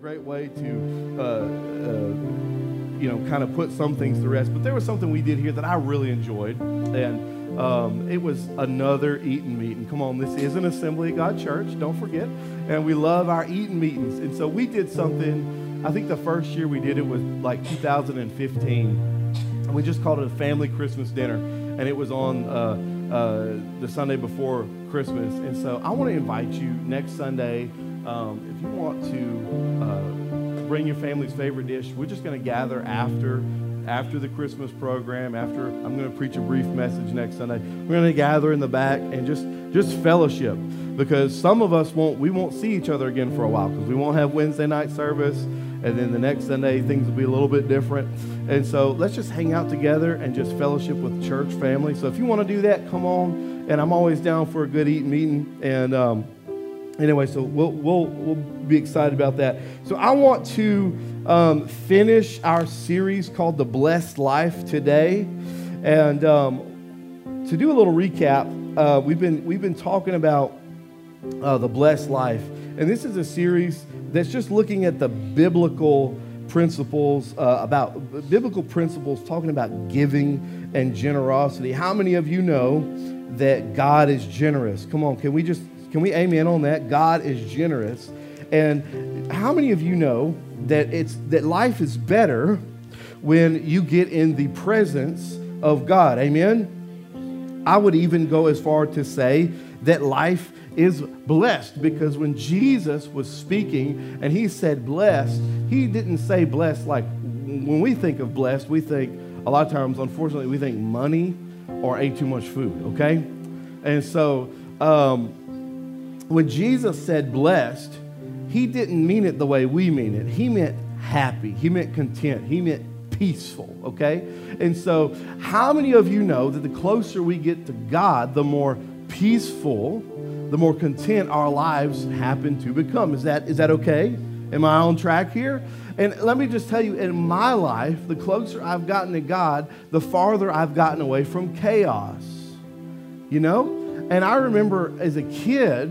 great way to, uh, uh, you know, kind of put some things to rest. But there was something we did here that I really enjoyed, and um, it was another eating meeting. Come on, this is an Assembly of God church. Don't forget, and we love our eating meetings. And so we did something. I think the first year we did it was like 2015, and we just called it a family Christmas dinner, and it was on. Uh, uh, the Sunday before Christmas. And so I want to invite you next Sunday um, if you want to uh, bring your family's favorite dish, we're just going to gather after after the Christmas program. After I'm going to preach a brief message next Sunday, we're going to gather in the back and just just fellowship because some of us won't we won't see each other again for a while because we won't have Wednesday night service and then the next Sunday things will be a little bit different. And so let's just hang out together and just fellowship with church family. So if you want to do that, come on. And I'm always down for a good eating meeting. And um, anyway, so we'll, we'll, we'll be excited about that. So I want to um, finish our series called The Blessed Life today. And um, to do a little recap, uh, we've, been, we've been talking about uh, the blessed life. And this is a series that's just looking at the biblical principles uh, about biblical principles talking about giving and generosity. How many of you know that God is generous? Come on, can we just can we amen on that? God is generous. And how many of you know that it's that life is better when you get in the presence of God? Amen. I would even go as far to say that life is blessed because when Jesus was speaking and he said blessed, he didn't say blessed like when we think of blessed, we think a lot of times, unfortunately, we think money or ate too much food, okay? And so um, when Jesus said blessed, he didn't mean it the way we mean it. He meant happy, he meant content, he meant peaceful, okay? And so, how many of you know that the closer we get to God, the more peaceful, the more content our lives happen to become? Is that, is that okay? Am I on track here? And let me just tell you, in my life, the closer I've gotten to God, the farther I've gotten away from chaos. You know? And I remember as a kid,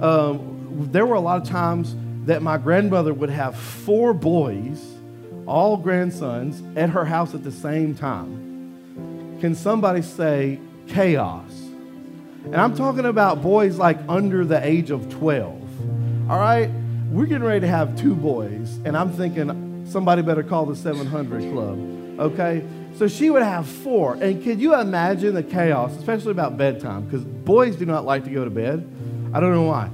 um, there were a lot of times that my grandmother would have four boys, all grandsons, at her house at the same time. Can somebody say chaos? And I'm talking about boys like under the age of 12. All right? We're getting ready to have two boys, and I'm thinking somebody better call the 700 Club. Okay? So she would have four. And could you imagine the chaos, especially about bedtime? Because boys do not like to go to bed. I don't know why.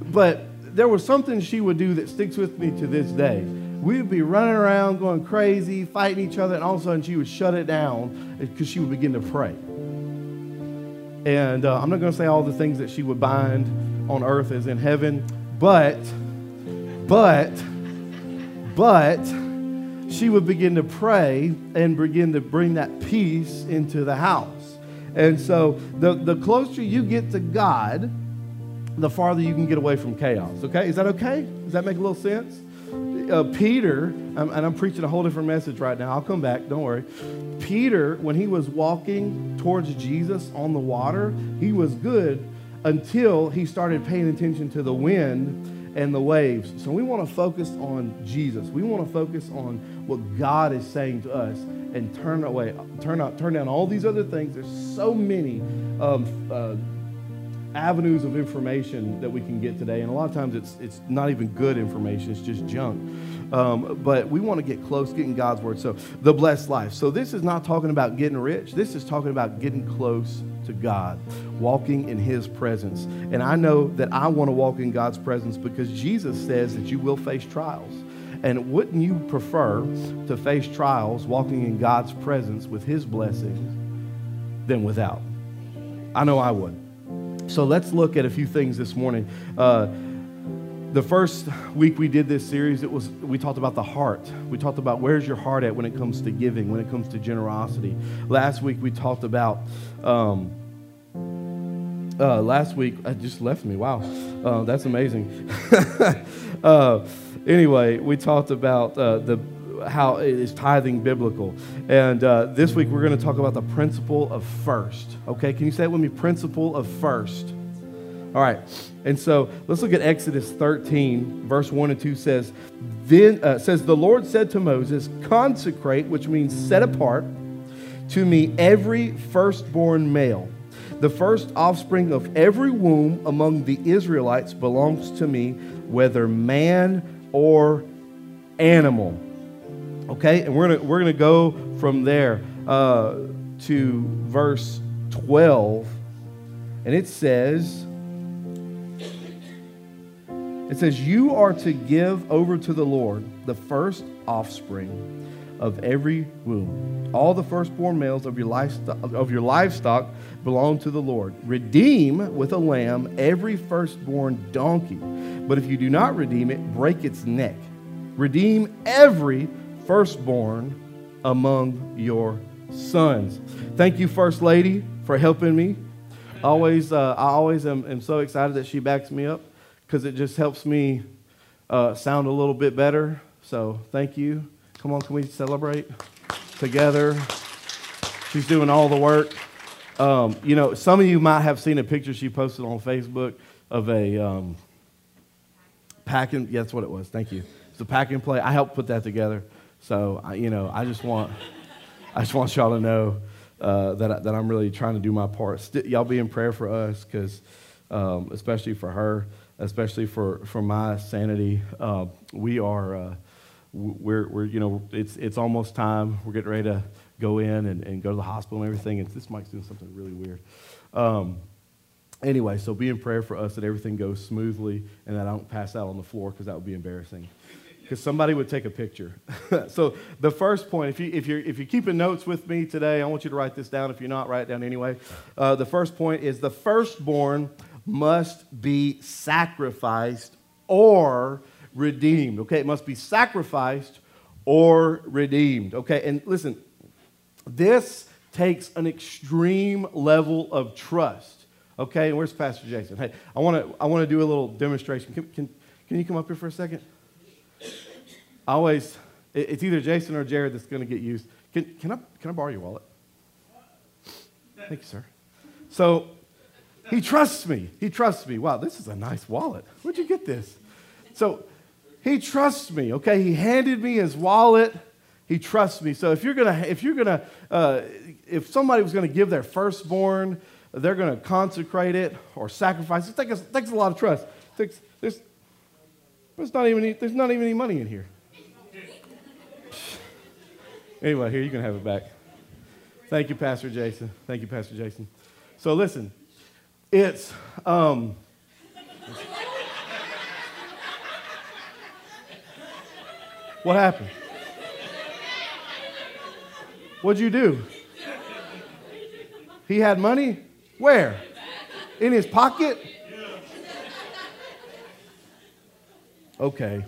But there was something she would do that sticks with me to this day. We would be running around going crazy, fighting each other, and all of a sudden she would shut it down because she would begin to pray. And uh, I'm not going to say all the things that she would bind on earth as in heaven, but, but, but, she would begin to pray and begin to bring that peace into the house. And so the, the closer you get to God, the farther you can get away from chaos. Okay? Is that okay? Does that make a little sense? Uh, Peter, and I'm preaching a whole different message right now. I'll come back, don't worry. Peter, when he was walking towards Jesus on the water, he was good until he started paying attention to the wind and the waves. So we want to focus on Jesus. We want to focus on what God is saying to us and turn away, turn out, turn down all these other things. There's so many um, uh, avenues of information that we can get today, and a lot of times it's it's not even good information; it's just junk. Um, but we want to get close, getting God's word. So the blessed life. So this is not talking about getting rich. This is talking about getting close to God, walking in His presence. And I know that I want to walk in God's presence because Jesus says that you will face trials. And wouldn't you prefer to face trials walking in God's presence with His blessings than without? I know I would. So let's look at a few things this morning. Uh, the first week we did this series, it was we talked about the heart. We talked about where's your heart at when it comes to giving, when it comes to generosity. Last week we talked about. Um, uh, last week, I just left me. Wow, uh, that's amazing. uh, anyway, we talked about uh, the how is tithing biblical, and uh, this week we're going to talk about the principle of first. Okay, can you say it with me? Principle of first. All right. And so let's look at Exodus 13, verse 1 and 2 says, then uh, says the Lord said to Moses, consecrate, which means set apart, to me every firstborn male. The first offspring of every womb among the Israelites belongs to me, whether man or animal. Okay, and we're gonna we're gonna go from there uh, to verse 12, and it says. It says, You are to give over to the Lord the first offspring of every womb. All the firstborn males of your livestock, of your livestock belong to the Lord. Redeem with a lamb every firstborn donkey. But if you do not redeem it, break its neck. Redeem every firstborn among your sons. Thank you, First Lady, for helping me. Always, uh, I always am, am so excited that she backs me up because it just helps me uh, sound a little bit better. So thank you. Come on, can we celebrate together? She's doing all the work. Um, you know, some of you might have seen a picture she posted on Facebook of a um, pack and yeah, that's what it was. Thank you. It's a pack and play. I helped put that together. So I, you know, I just want, I just want y'all to know uh, that I, that I'm really trying to do my part. St- y'all be in prayer for us, because um, especially for her especially for, for my sanity. Uh, we are, uh, we're, we're, you know, it's, it's almost time. We're getting ready to go in and, and go to the hospital and everything. And this mic's doing something really weird. Um, anyway, so be in prayer for us that everything goes smoothly and that I don't pass out on the floor because that would be embarrassing. Because somebody would take a picture. so the first point, if, you, if, you're, if you're keeping notes with me today, I want you to write this down. If you're not, write it down anyway. Uh, the first point is the firstborn must be sacrificed or redeemed. Okay, it must be sacrificed or redeemed. Okay, and listen, this takes an extreme level of trust. Okay, and where's Pastor Jason? Hey, I want to I want to do a little demonstration. Can, can, can you come up here for a second? I always, it's either Jason or Jared that's going to get used. Can, can, I, can I borrow your wallet? Thank you, sir. So he trusts me. He trusts me. Wow, this is a nice wallet. Where'd you get this? So he trusts me. Okay, he handed me his wallet. He trusts me. So if you're gonna, if you're gonna, uh, if somebody was gonna give their firstborn, they're gonna consecrate it or sacrifice it. Takes, takes a lot of trust. Takes, there's, there's not even there's not even any money in here. Anyway, here you can have it back. Thank you, Pastor Jason. Thank you, Pastor Jason. So listen, it's, um, what happened? What'd you do? He had money? Where? In his pocket? Okay.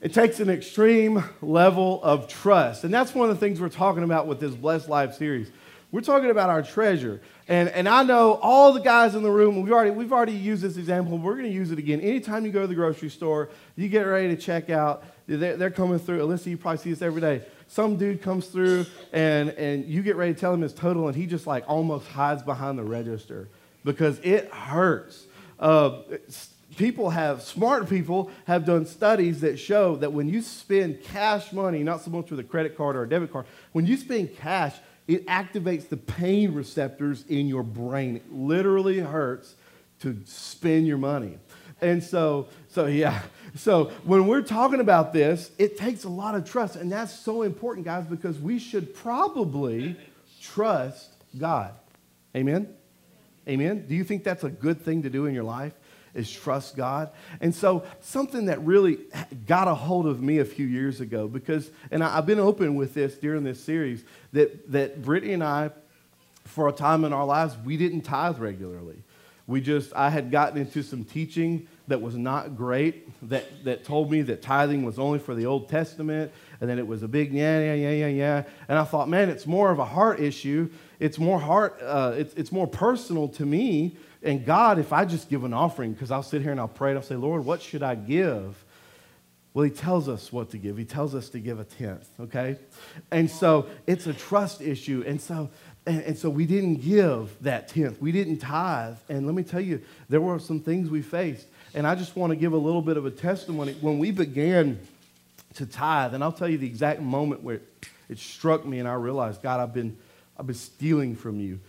It takes an extreme level of trust. And that's one of the things we're talking about with this Blessed Life series. We're talking about our treasure. And, and I know all the guys in the room, we've already, we've already used this example, we're going to use it again. Anytime you go to the grocery store, you get ready to check out, they're, they're coming through. Alyssa, you probably see this every day. Some dude comes through and, and you get ready to tell him his total, and he just like almost hides behind the register because it hurts. Uh, people have, smart people have done studies that show that when you spend cash money, not so much with a credit card or a debit card, when you spend cash, it activates the pain receptors in your brain. It literally hurts to spend your money. And so, so yeah. So when we're talking about this, it takes a lot of trust. And that's so important, guys, because we should probably trust God. Amen? Amen? Do you think that's a good thing to do in your life? Is trust God. And so, something that really got a hold of me a few years ago, because, and I've been open with this during this series, that, that Brittany and I, for a time in our lives, we didn't tithe regularly. We just, I had gotten into some teaching that was not great, that, that told me that tithing was only for the Old Testament, and then it was a big yeah, yeah, yeah, yeah, yeah. And I thought, man, it's more of a heart issue. It's more heart, uh, it's, it's more personal to me and God, if I just give an offering, because I'll sit here and I'll pray and I'll say, Lord, what should I give? Well, he tells us what to give. He tells us to give a tenth, okay? And so it's a trust issue. And so, and, and, so we didn't give that tenth. We didn't tithe. And let me tell you, there were some things we faced. And I just want to give a little bit of a testimony. When we began to tithe, and I'll tell you the exact moment where it struck me and I realized, God, I've been, I've been stealing from you.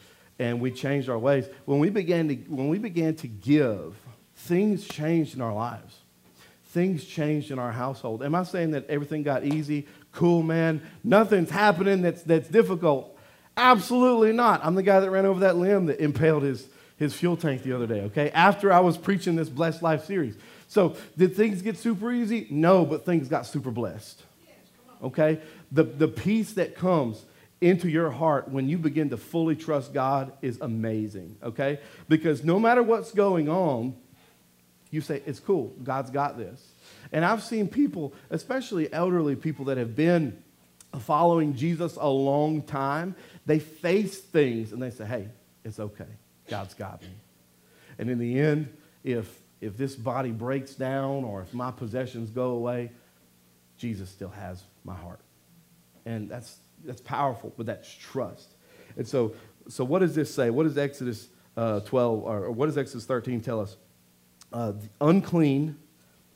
And we changed our ways. When we began to, when we began to give, things changed in our lives things changed in our household. Am I saying that everything got easy, cool, man? Nothing's happening that's, that's difficult. Absolutely not. I'm the guy that ran over that limb that impaled his, his fuel tank the other day, okay? After I was preaching this Blessed Life series. So, did things get super easy? No, but things got super blessed. Okay? The, the peace that comes into your heart when you begin to fully trust God is amazing, okay? Because no matter what's going on, you say, it's cool. God's got this. And I've seen people, especially elderly people that have been following Jesus a long time, they face things and they say, hey, it's okay. God's got me. And in the end, if, if this body breaks down or if my possessions go away, Jesus still has my heart. And that's, that's powerful, but that's trust. And so, so what does this say? What does Exodus uh, 12, or, or what does Exodus 13 tell us? uh, the unclean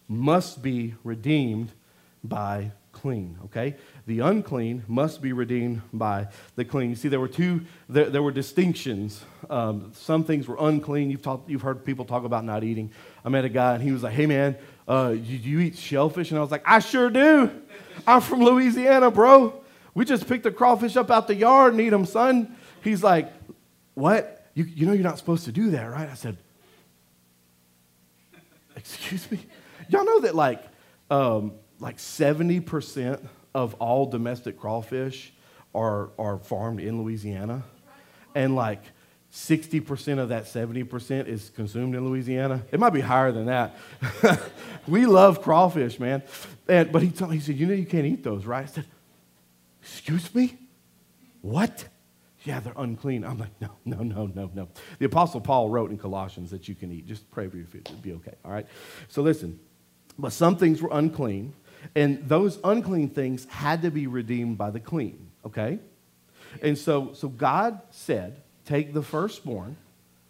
must be redeemed by clean okay the unclean must be redeemed by the clean you see there were two there, there were distinctions um, some things were unclean you've, talked, you've heard people talk about not eating i met a guy and he was like hey man uh, you, you eat shellfish? And i was like i sure do. I'm from louisiana bro. We just picked the crawfish up out the yard and eat them son. He's like what? You, you know you're not supposed to do that right? I said Excuse me? Y'all know that like, um, like 70% of all domestic crawfish are, are farmed in Louisiana? And like 60% of that 70% is consumed in Louisiana. It might be higher than that. we love crawfish, man. And, but he told he said, You know, you can't eat those, right? I said, Excuse me? What? yeah, they're unclean. I'm like, no, no, no, no, no. The Apostle Paul wrote in Colossians that you can eat. Just pray for your food. It'll be okay. All right? So listen, but some things were unclean, and those unclean things had to be redeemed by the clean, okay? And so, so God said, take the firstborn,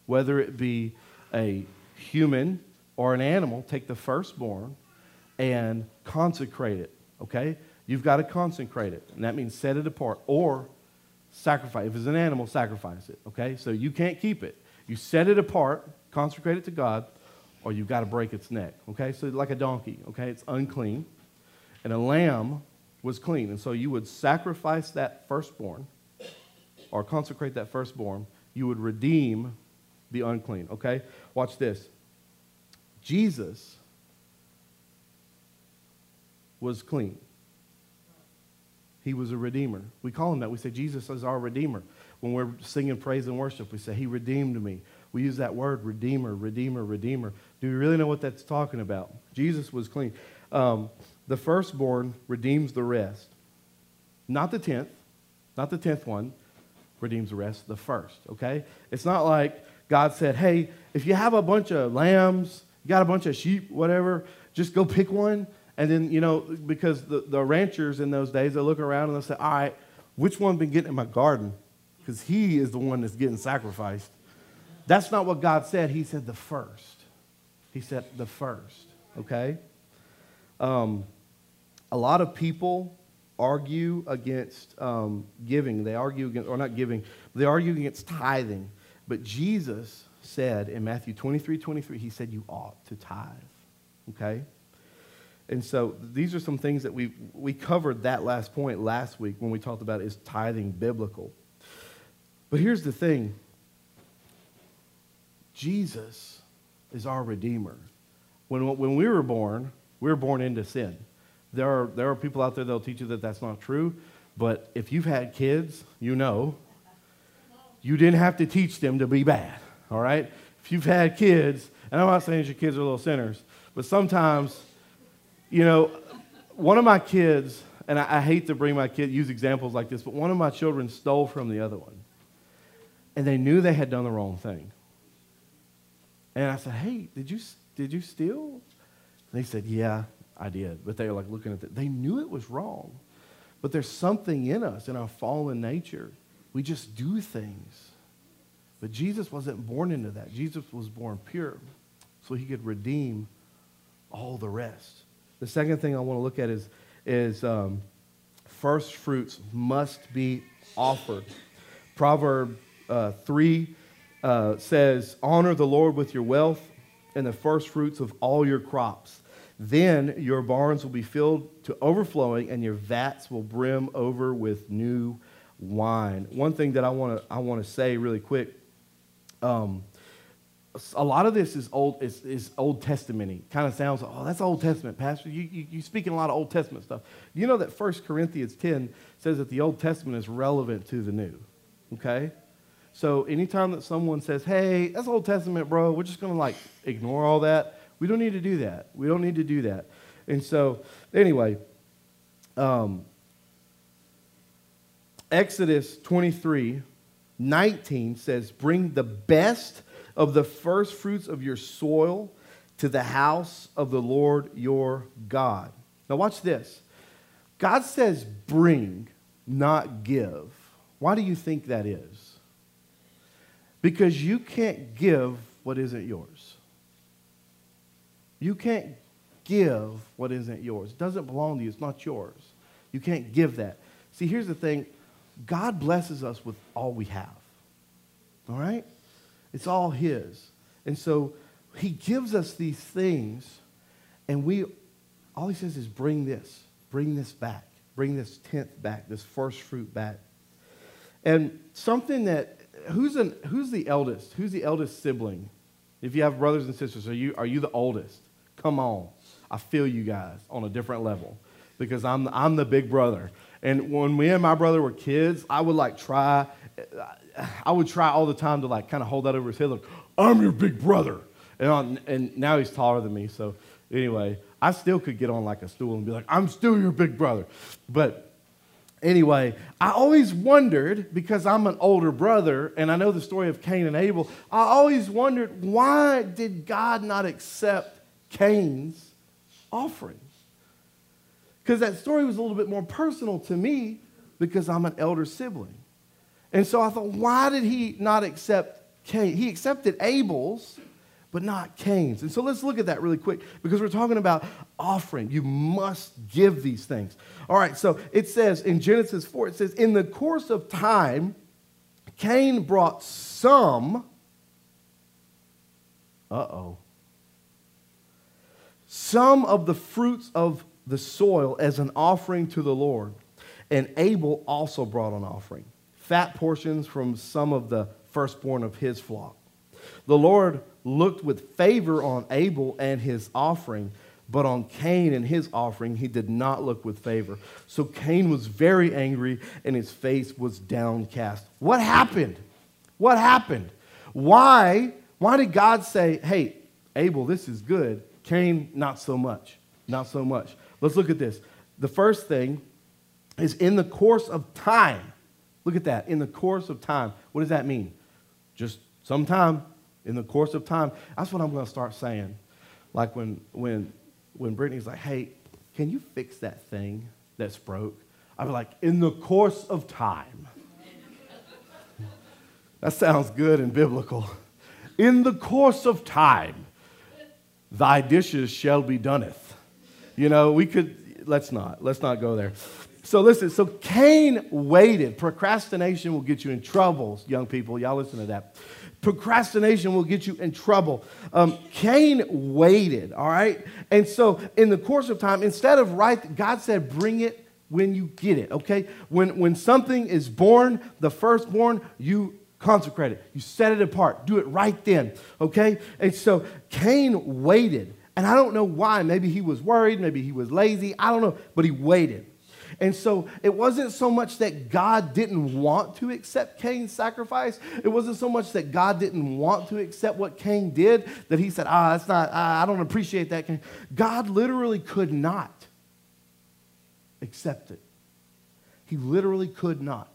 whether it be a human or an animal, take the firstborn and consecrate it, okay? You've got to consecrate it, and that means set it apart, or sacrifice. If it's an animal, sacrifice it. Okay? So you can't keep it. You set it apart, consecrate it to God, or you've got to break its neck. Okay? So like a donkey, okay? It's unclean. And a lamb was clean. And so you would sacrifice that firstborn or consecrate that firstborn. You would redeem the unclean. Okay? Watch this. Jesus was clean. He was a redeemer. We call him that. We say Jesus is our redeemer. When we're singing praise and worship, we say, He redeemed me. We use that word, redeemer, redeemer, redeemer. Do we really know what that's talking about? Jesus was clean. Um, the firstborn redeems the rest. Not the tenth, not the tenth one redeems the rest, the first, okay? It's not like God said, hey, if you have a bunch of lambs, you got a bunch of sheep, whatever, just go pick one and then, you know, because the, the ranchers in those days, they look around and they'll say, all right, which one been getting in my garden? Because he is the one that's getting sacrificed. That's not what God said. He said the first. He said the first, okay? Um, a lot of people argue against um, giving. They argue against, or not giving, they argue against tithing. But Jesus said in Matthew 23 23, he said, You ought to tithe, okay? And so these are some things that we, we covered that last point last week when we talked about is tithing biblical. But here's the thing Jesus is our Redeemer. When, when we were born, we were born into sin. There are, there are people out there that will teach you that that's not true, but if you've had kids, you know you didn't have to teach them to be bad, all right? If you've had kids, and I'm not saying your kids are little sinners, but sometimes you know, one of my kids, and I, I hate to bring my kid, use examples like this, but one of my children stole from the other one. And they knew they had done the wrong thing. And I said, hey, did you, did you steal? And they said, yeah, I did. But they were like looking at it. They knew it was wrong. But there's something in us, in our fallen nature. We just do things. But Jesus wasn't born into that. Jesus was born pure so he could redeem all the rest. The second thing I want to look at is, is um, first fruits must be offered. Proverb uh, 3 uh, says, Honor the Lord with your wealth and the first fruits of all your crops. Then your barns will be filled to overflowing, and your vats will brim over with new wine. One thing that I want to I want to say really quick. Um, a lot of this is old is, is Old Testamenty. Kind of sounds oh that's Old Testament, Pastor. You, you you speaking a lot of Old Testament stuff. You know that 1 Corinthians 10 says that the Old Testament is relevant to the new. Okay? So anytime that someone says, hey, that's Old Testament, bro, we're just gonna like ignore all that. We don't need to do that. We don't need to do that. And so, anyway, um, Exodus 23 19 says, Bring the best of the first fruits of your soil to the house of the Lord your God. Now, watch this. God says, Bring, not give. Why do you think that is? Because you can't give what isn't yours. You can't give what isn't yours. It doesn't belong to you, it's not yours. You can't give that. See, here's the thing God blesses us with all we have. All right? It's all His. And so He gives us these things, and we, all He says is bring this, bring this back, bring this tenth back, this first fruit back. And something that, who's, an, who's the eldest? Who's the eldest sibling? If you have brothers and sisters, are you, are you the oldest? Come on. I feel you guys on a different level because I'm, I'm the big brother. And when me and my brother were kids, I would like try, I would try all the time to like kind of hold that over his head, like, I'm your big brother. And, and now he's taller than me. So anyway, I still could get on like a stool and be like, I'm still your big brother. But anyway, I always wondered, because I'm an older brother and I know the story of Cain and Abel, I always wondered why did God not accept Cain's offering? Because that story was a little bit more personal to me because I'm an elder sibling. And so I thought, why did he not accept Cain? He accepted Abel's, but not Cain's. And so let's look at that really quick because we're talking about offering. You must give these things. All right, so it says in Genesis 4, it says, In the course of time, Cain brought some. Uh oh. Some of the fruits of the soil as an offering to the Lord. And Abel also brought an offering, fat portions from some of the firstborn of his flock. The Lord looked with favor on Abel and his offering, but on Cain and his offering he did not look with favor. So Cain was very angry and his face was downcast. What happened? What happened? Why, why did God say, hey, Abel, this is good, Cain, not so much? Not so much. Let's look at this. The first thing is in the course of time. Look at that. In the course of time. What does that mean? Just sometime in the course of time. That's what I'm going to start saying. Like when, when, when Brittany's like, hey, can you fix that thing that's broke? I'd be like, in the course of time. that sounds good and biblical. In the course of time, thy dishes shall be doneth. You know, we could, let's not, let's not go there. So listen, so Cain waited. Procrastination will get you in trouble, young people. Y'all listen to that. Procrastination will get you in trouble. Um, Cain waited, all right? And so in the course of time, instead of right, God said, bring it when you get it, okay? When, when something is born, the firstborn, you consecrate it. You set it apart. Do it right then, okay? And so Cain waited. And I don't know why. Maybe he was worried, maybe he was lazy, I don't know, but he waited. And so it wasn't so much that God didn't want to accept Cain's sacrifice. It wasn't so much that God didn't want to accept what Cain did that he said, ah, that's not, I don't appreciate that. God literally could not accept it. He literally could not.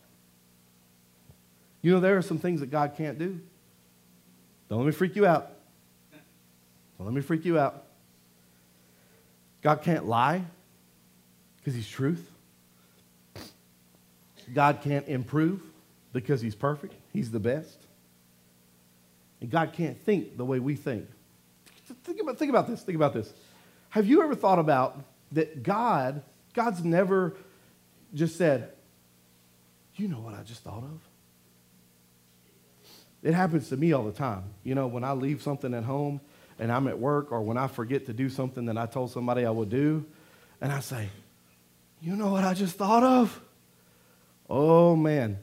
You know, there are some things that God can't do. Don't let me freak you out. Don't let me freak you out. God can't lie because he's truth. God can't improve because he's perfect. He's the best. And God can't think the way we think. Think about, think about this. Think about this. Have you ever thought about that God, God's never just said, You know what I just thought of? It happens to me all the time. You know, when I leave something at home and I'm at work, or when I forget to do something that I told somebody I would do, and I say, You know what I just thought of? Oh, man.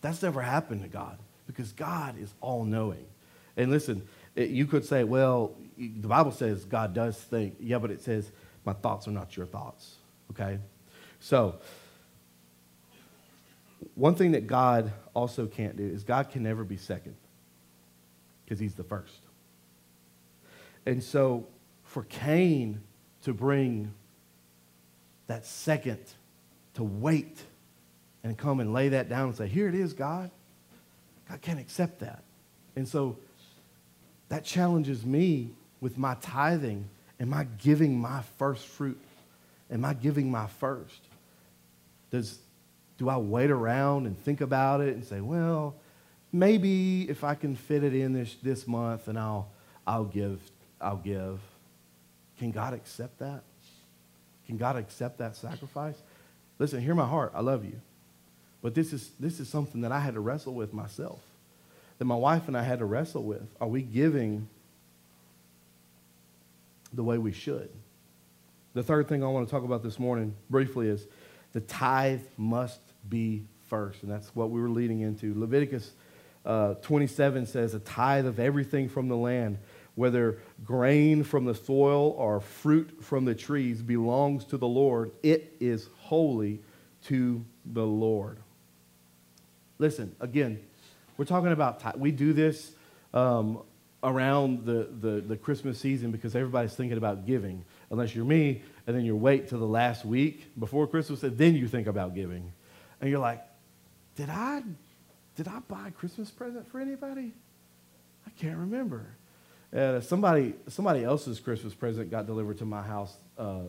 That's never happened to God because God is all knowing. And listen, it, you could say, well, the Bible says God does think. Yeah, but it says, my thoughts are not your thoughts. Okay? So, one thing that God also can't do is God can never be second because he's the first. And so, for Cain to bring that second, to wait and come and lay that down and say, Here it is, God, God can't accept that. And so that challenges me with my tithing. Am I giving my first fruit? Am I giving my first? Does, do I wait around and think about it and say, well, maybe if I can fit it in this, this month and I'll, I'll give, I'll give. Can God accept that? Can God accept that sacrifice? Listen, hear my heart. I love you. But this is, this is something that I had to wrestle with myself, that my wife and I had to wrestle with. Are we giving the way we should? The third thing I want to talk about this morning briefly is the tithe must be first. And that's what we were leading into. Leviticus uh, 27 says, A tithe of everything from the land, whether grain from the soil or fruit from the trees, belongs to the Lord. It is holy to the Lord. Listen, again, we're talking about, tithe. we do this um, around the, the, the Christmas season because everybody's thinking about giving. Unless you're me, and then you wait till the last week before Christmas, and then you think about giving. And you're like, did I, did I buy a Christmas present for anybody? I can't remember. Uh, somebody, somebody else's Christmas present got delivered to my house. Uh,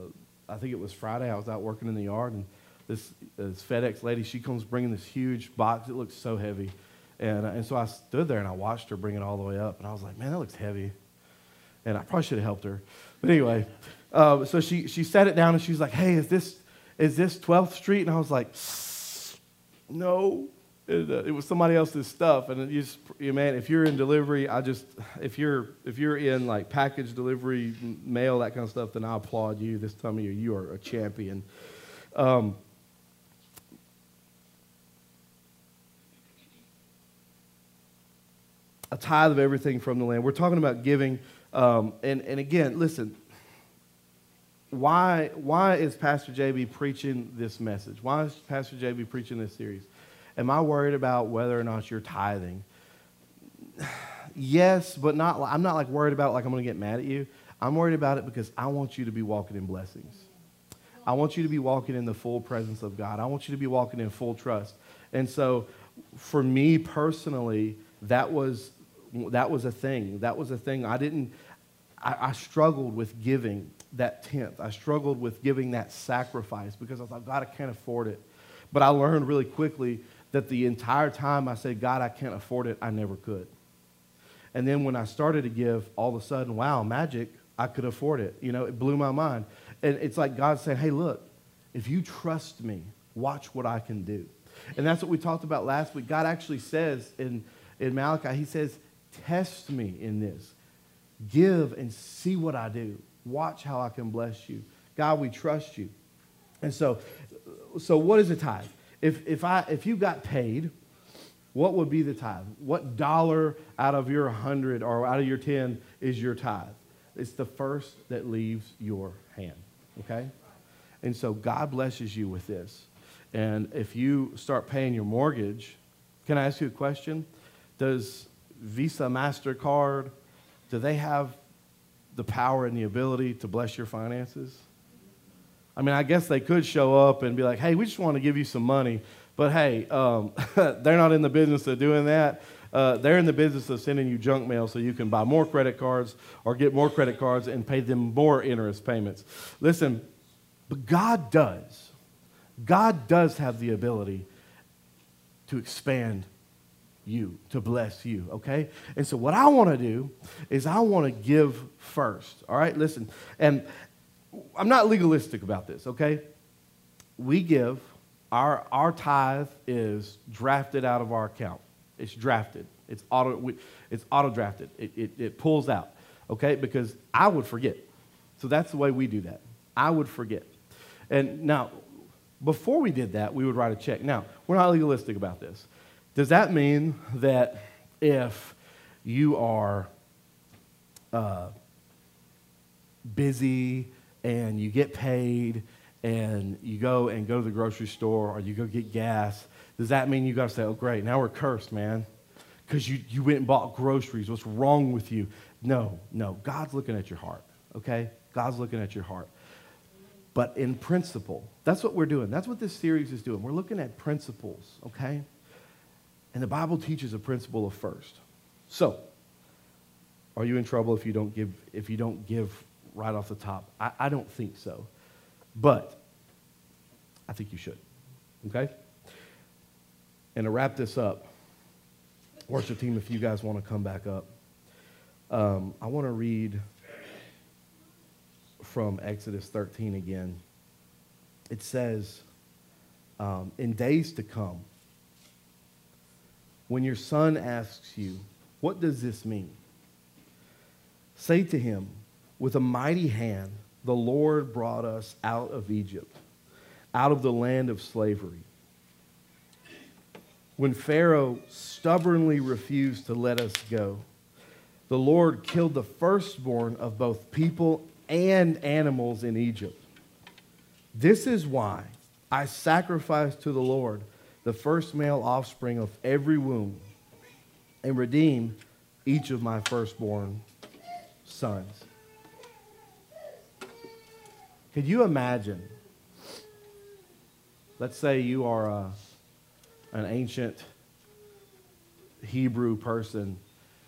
I think it was Friday. I was out working in the yard, and this, this FedEx lady, she comes bringing this huge box. It looks so heavy. And, uh, and so I stood there and I watched her bring it all the way up. And I was like, man, that looks heavy. And I probably should have helped her. But anyway, uh, so she, she sat it down and she's like, hey, is this, is this 12th Street? And I was like, no. It, uh, it was somebody else's stuff. And you just, you, man, if you're in delivery, I just, if you're, if you're in like package delivery, mail, that kind of stuff, then I applaud you this time of year. You are a champion. Um, a tithe of everything from the land. We're talking about giving. Um, and, and again, listen, why, why is Pastor JB preaching this message? Why is Pastor JB preaching this series? Am I worried about whether or not you're tithing? yes, but not. I'm not like worried about like I'm going to get mad at you. I'm worried about it because I want you to be walking in blessings. I want you to be walking in the full presence of God. I want you to be walking in full trust. And so, for me personally, that was that was a thing. That was a thing. I didn't, I, I, struggled with giving that tenth. I struggled with giving that sacrifice because I thought, God, I can't afford it. But I learned really quickly that the entire time I said, God, I can't afford it, I never could. And then when I started to give, all of a sudden, wow, magic, I could afford it. You know, it blew my mind. And it's like God saying, hey, look, if you trust me, watch what I can do. And that's what we talked about last week. God actually says in, in Malachi, He says, Test me in this. Give and see what I do. Watch how I can bless you. God, we trust you. And so, so what is a tithe? If, if, I, if you got paid, what would be the tithe? What dollar out of your 100 or out of your 10 is your tithe? It's the first that leaves your hand, okay? And so God blesses you with this. And if you start paying your mortgage, can I ask you a question? Does Visa, MasterCard, do they have the power and the ability to bless your finances? I mean, I guess they could show up and be like, hey, we just want to give you some money. But hey, um, they're not in the business of doing that. uh, they're in the business of sending you junk mail so you can buy more credit cards or get more credit cards and pay them more interest payments. Listen, but God does. God does have the ability to expand you, to bless you, okay? And so what I want to do is I want to give first, all right? Listen, and I'm not legalistic about this, okay? We give, our, our tithe is drafted out of our account. It's drafted. It's auto, it's auto drafted. It, it, it pulls out, okay? Because I would forget. So that's the way we do that. I would forget. And now, before we did that, we would write a check. Now, we're not legalistic about this. Does that mean that if you are uh, busy and you get paid and you go and go to the grocery store or you go get gas, does that mean you got to say, oh, great, now we're cursed, man? Because you, you went and bought groceries. What's wrong with you? No, no. God's looking at your heart, okay? God's looking at your heart. But in principle, that's what we're doing. That's what this series is doing. We're looking at principles, okay? And the Bible teaches a principle of first. So, are you in trouble if you don't give, if you don't give right off the top? I, I don't think so. But I think you should. Okay? And to wrap this up, worship team, if you guys want to come back up, um, I want to read from Exodus 13 again. It says, um, In days to come, when your son asks you, What does this mean? Say to him, With a mighty hand, the Lord brought us out of Egypt, out of the land of slavery. When Pharaoh stubbornly refused to let us go, the Lord killed the firstborn of both people and animals in Egypt. This is why I sacrifice to the Lord the first male offspring of every womb and redeem each of my firstborn sons. Could you imagine? Let's say you are a, an ancient Hebrew person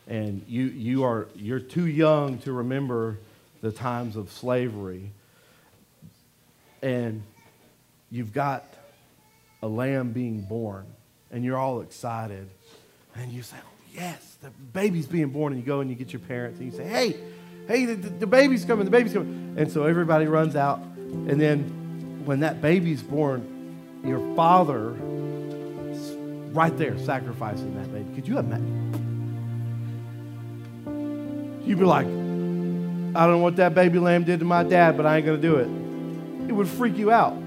and you, you are, you're too young to remember the times of slavery. And you've got a lamb being born, and you're all excited. And you say, oh, Yes, the baby's being born. And you go and you get your parents and you say, Hey, hey, the, the baby's coming, the baby's coming. And so everybody runs out. And then when that baby's born, your father right there sacrificing that baby. Could you imagine? You'd be like, I don't know what that baby lamb did to my dad, but I ain't going to do it. It would freak you out.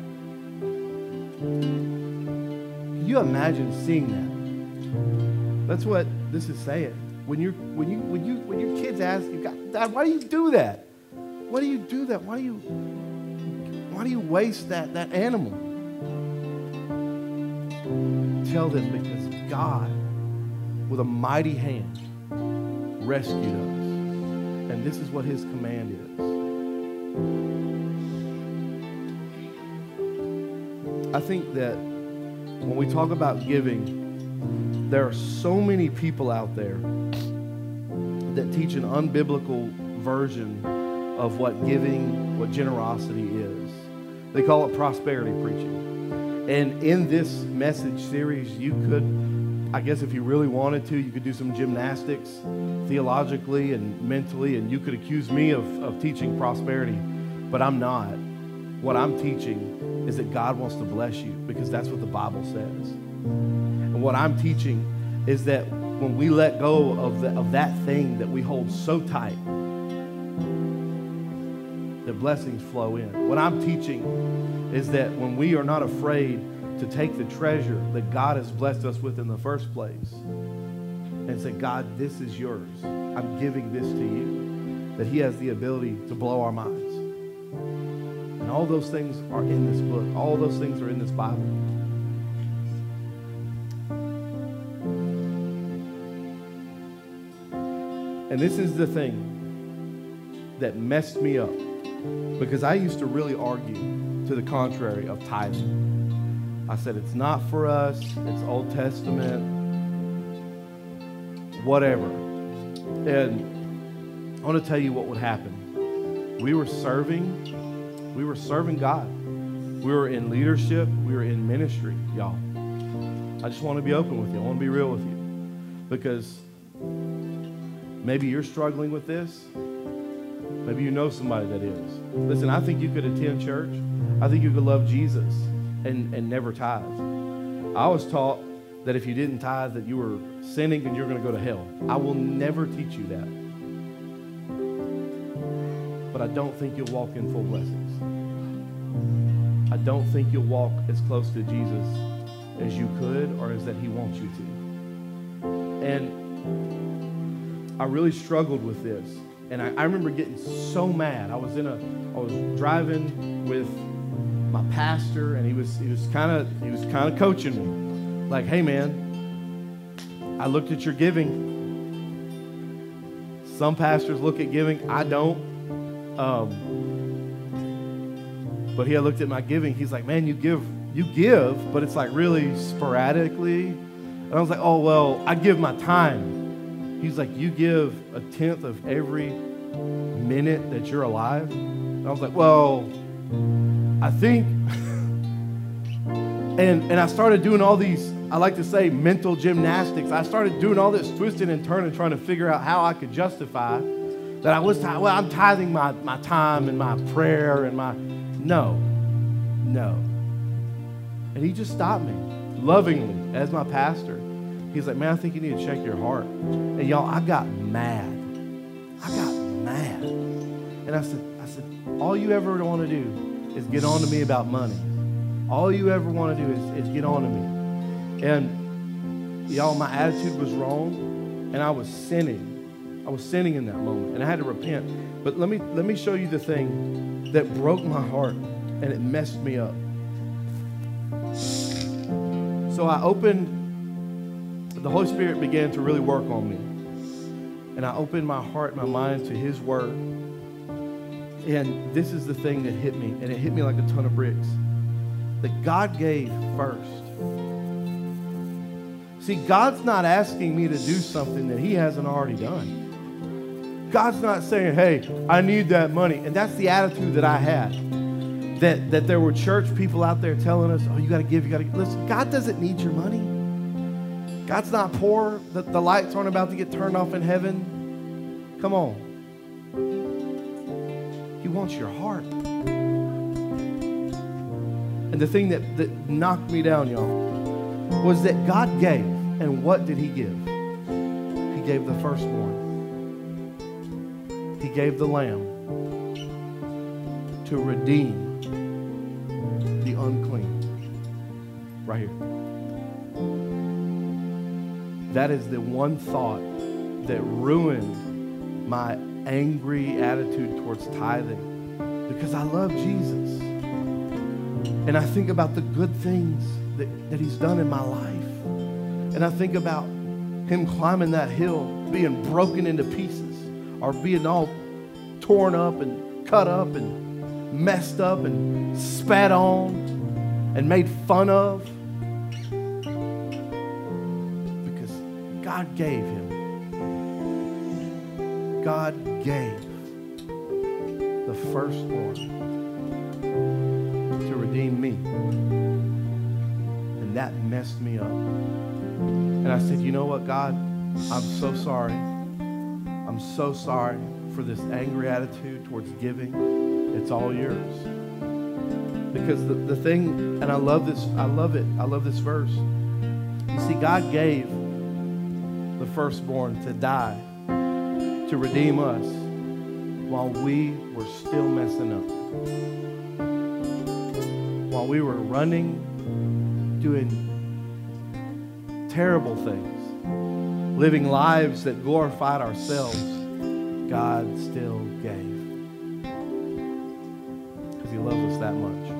You imagine seeing that? That's what this is saying. When, you're, when, you, when, you, when your kids ask you, Dad, why do you do that? Why do you do that? Why do you, why do you waste that, that animal? Tell them because God, with a mighty hand, rescued us. And this is what his command is. I think that when we talk about giving, there are so many people out there that teach an unbiblical version of what giving, what generosity is. They call it prosperity preaching. And in this message series, you could I guess if you really wanted to, you could do some gymnastics theologically and mentally, and you could accuse me of, of teaching prosperity, but I'm not. What I'm teaching is that God wants to bless you because that's what the Bible says. And what I'm teaching is that when we let go of, the, of that thing that we hold so tight, that blessings flow in. What I'm teaching is that when we are not afraid to take the treasure that God has blessed us with in the first place and say, God, this is yours. I'm giving this to you. That He has the ability to blow our minds. And all those things are in this book, all those things are in this Bible. And this is the thing that messed me up because I used to really argue to the contrary of tithing. I said, it's not for us, it's Old Testament. whatever. And I want to tell you what would happen. We were serving, we were serving God. We were in leadership, we were in ministry, y'all. I just want to be open with you. I want to be real with you. Because maybe you're struggling with this. Maybe you know somebody that is. Listen, I think you could attend church. I think you could love Jesus and, and never tithe. I was taught that if you didn't tithe, that you were sinning and you're going to go to hell. I will never teach you that. But I don't think you'll walk in full blessings. I don't think you'll walk as close to Jesus as you could or as that he wants you to. And I really struggled with this. And I, I remember getting so mad. I was in a, I was driving with my pastor, and he was, he was kind of, he was kind of coaching me, like, "Hey, man, I looked at your giving. Some pastors look at giving. I don't. Um, but he had looked at my giving. He's like, man, you give, you give, but it's like really sporadically. And I was like, oh, well, I give my time. He's like, you give a tenth of every minute that you're alive? And I was like, well, I think. and, and I started doing all these, I like to say, mental gymnastics. I started doing all this twisting and turning, trying to figure out how I could justify that I was, well, I'm tithing my, my time and my prayer and my, no, no. And he just stopped me lovingly as my pastor. He's like, man, I think you need to check your heart. And y'all, I got mad. I got mad. And I said, I said, all you ever want to do is get on to me about money. All you ever want to do is, is get on to me. And y'all, my attitude was wrong, and I was sinning. I was sinning in that moment, and I had to repent. But let me let me show you the thing that broke my heart and it messed me up. So I opened, the Holy Spirit began to really work on me. And I opened my heart my mind to His Word. And this is the thing that hit me, and it hit me like a ton of bricks. That God gave first. See, God's not asking me to do something that He hasn't already done. God's not saying, hey, I need that money. And that's the attitude that I had. That, that there were church people out there telling us, oh, you got to give, you got to listen. God doesn't need your money. God's not poor. The, the lights aren't about to get turned off in heaven. Come on. He wants your heart. And the thing that, that knocked me down, y'all, was that God gave. And what did He give? He gave the firstborn. He gave the lamb to redeem the unclean. Right here. That is the one thought that ruined my angry attitude towards tithing because I love Jesus. And I think about the good things that, that He's done in my life. And I think about Him climbing that hill, being broken into pieces or being all torn up and cut up and messed up and spat on and made fun of because God gave him. God gave the firstborn to redeem me. And that messed me up. And I said, You know what, God? I'm so sorry. I'm so sorry for this angry attitude towards giving. It's all yours. Because the, the thing, and I love this, I love it, I love this verse. You see, God gave the firstborn to die, to redeem us, while we were still messing up. While we were running, doing terrible things, living lives that glorified ourselves, God still gave. Because He loves us that much.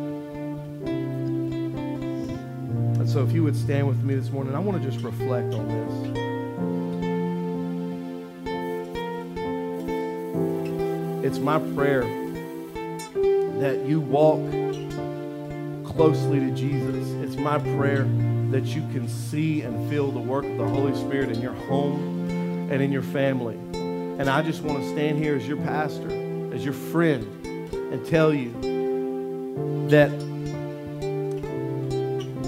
And so, if you would stand with me this morning, I want to just reflect on this. It's my prayer that you walk closely to Jesus. It's my prayer that you can see and feel the work of the Holy Spirit in your home and in your family. And I just want to stand here as your pastor, as your friend, and tell you that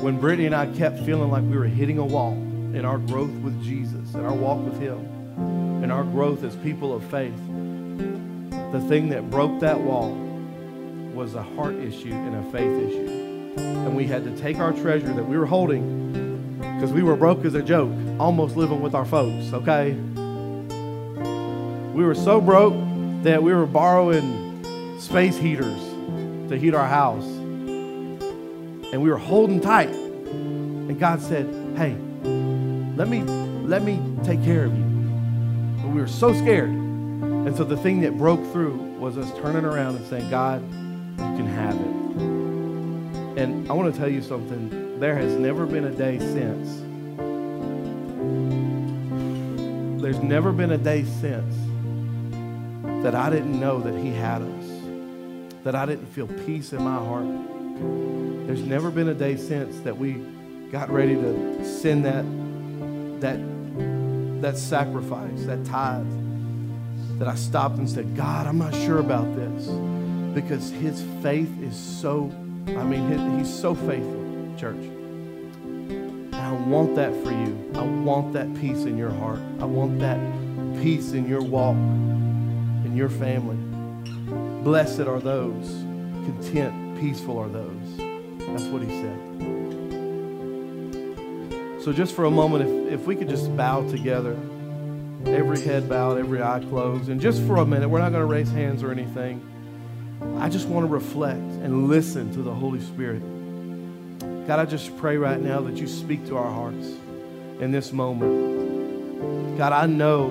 when Brittany and I kept feeling like we were hitting a wall in our growth with Jesus and our walk with Him and our growth as people of faith, the thing that broke that wall was a heart issue and a faith issue. And we had to take our treasure that we were holding because we were broke as a joke, almost living with our folks, okay? We were so broke that we were borrowing space heaters to heat our house. And we were holding tight. And God said, Hey, let me let me take care of you. But we were so scared. And so the thing that broke through was us turning around and saying, God, you can have it. And I want to tell you something. There has never been a day since. There's never been a day since that I didn't know that He had us, that I didn't feel peace in my heart. There's never been a day since that we got ready to send that that that sacrifice, that tithe, that I stopped and said, God, I'm not sure about this. Because his faith is so, I mean, he's so faithful, church. And I want that for you. I want that peace in your heart. I want that peace in your walk, in your family. Blessed are those, content, peaceful are those. That's what he said. So, just for a moment, if, if we could just bow together, every head bowed, every eye closed, and just for a minute, we're not going to raise hands or anything. I just want to reflect and listen to the Holy Spirit. God, I just pray right now that you speak to our hearts in this moment. God, I know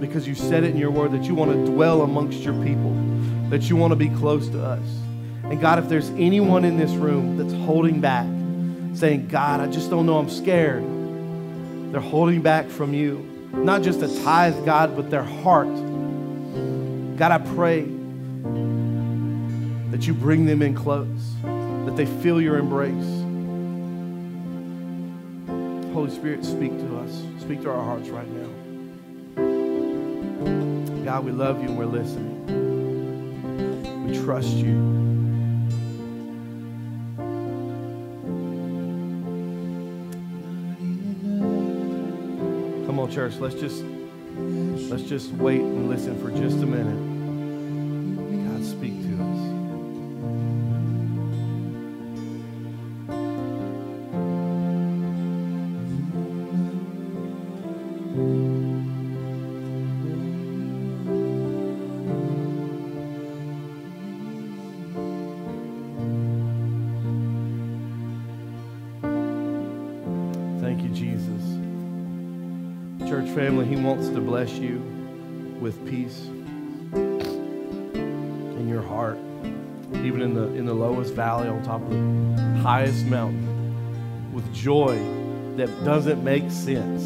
because you said it in your word that you want to dwell amongst your people, that you want to be close to us. And God, if there's anyone in this room that's holding back, saying, God, I just don't know, I'm scared. They're holding back from you. Not just a tithe, God, but their heart. God, I pray that you bring them in close, that they feel your embrace. Holy Spirit, speak to us. Speak to our hearts right now. God, we love you and we're listening. We trust you. Come on, church. Let's just let's just wait and listen for just a minute. Wants to bless you with peace in your heart, even in the in the lowest valley on top of the highest mountain, with joy that doesn't make sense.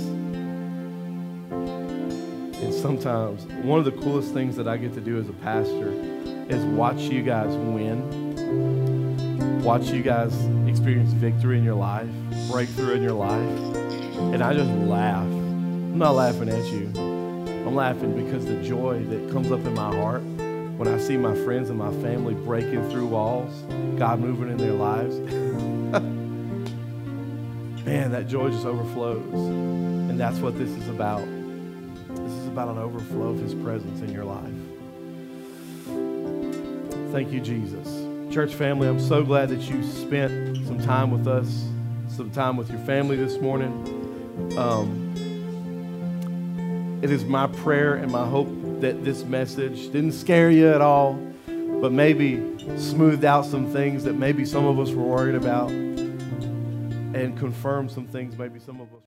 And sometimes one of the coolest things that I get to do as a pastor is watch you guys win, watch you guys experience victory in your life, breakthrough in your life, and I just laugh. I'm not laughing at you. I'm laughing because the joy that comes up in my heart when I see my friends and my family breaking through walls, God moving in their lives. Man, that joy just overflows. And that's what this is about. This is about an overflow of His presence in your life. Thank you, Jesus. Church family, I'm so glad that you spent some time with us, some time with your family this morning. Um, it is my prayer and my hope that this message didn't scare you at all, but maybe smoothed out some things that maybe some of us were worried about and confirmed some things maybe some of us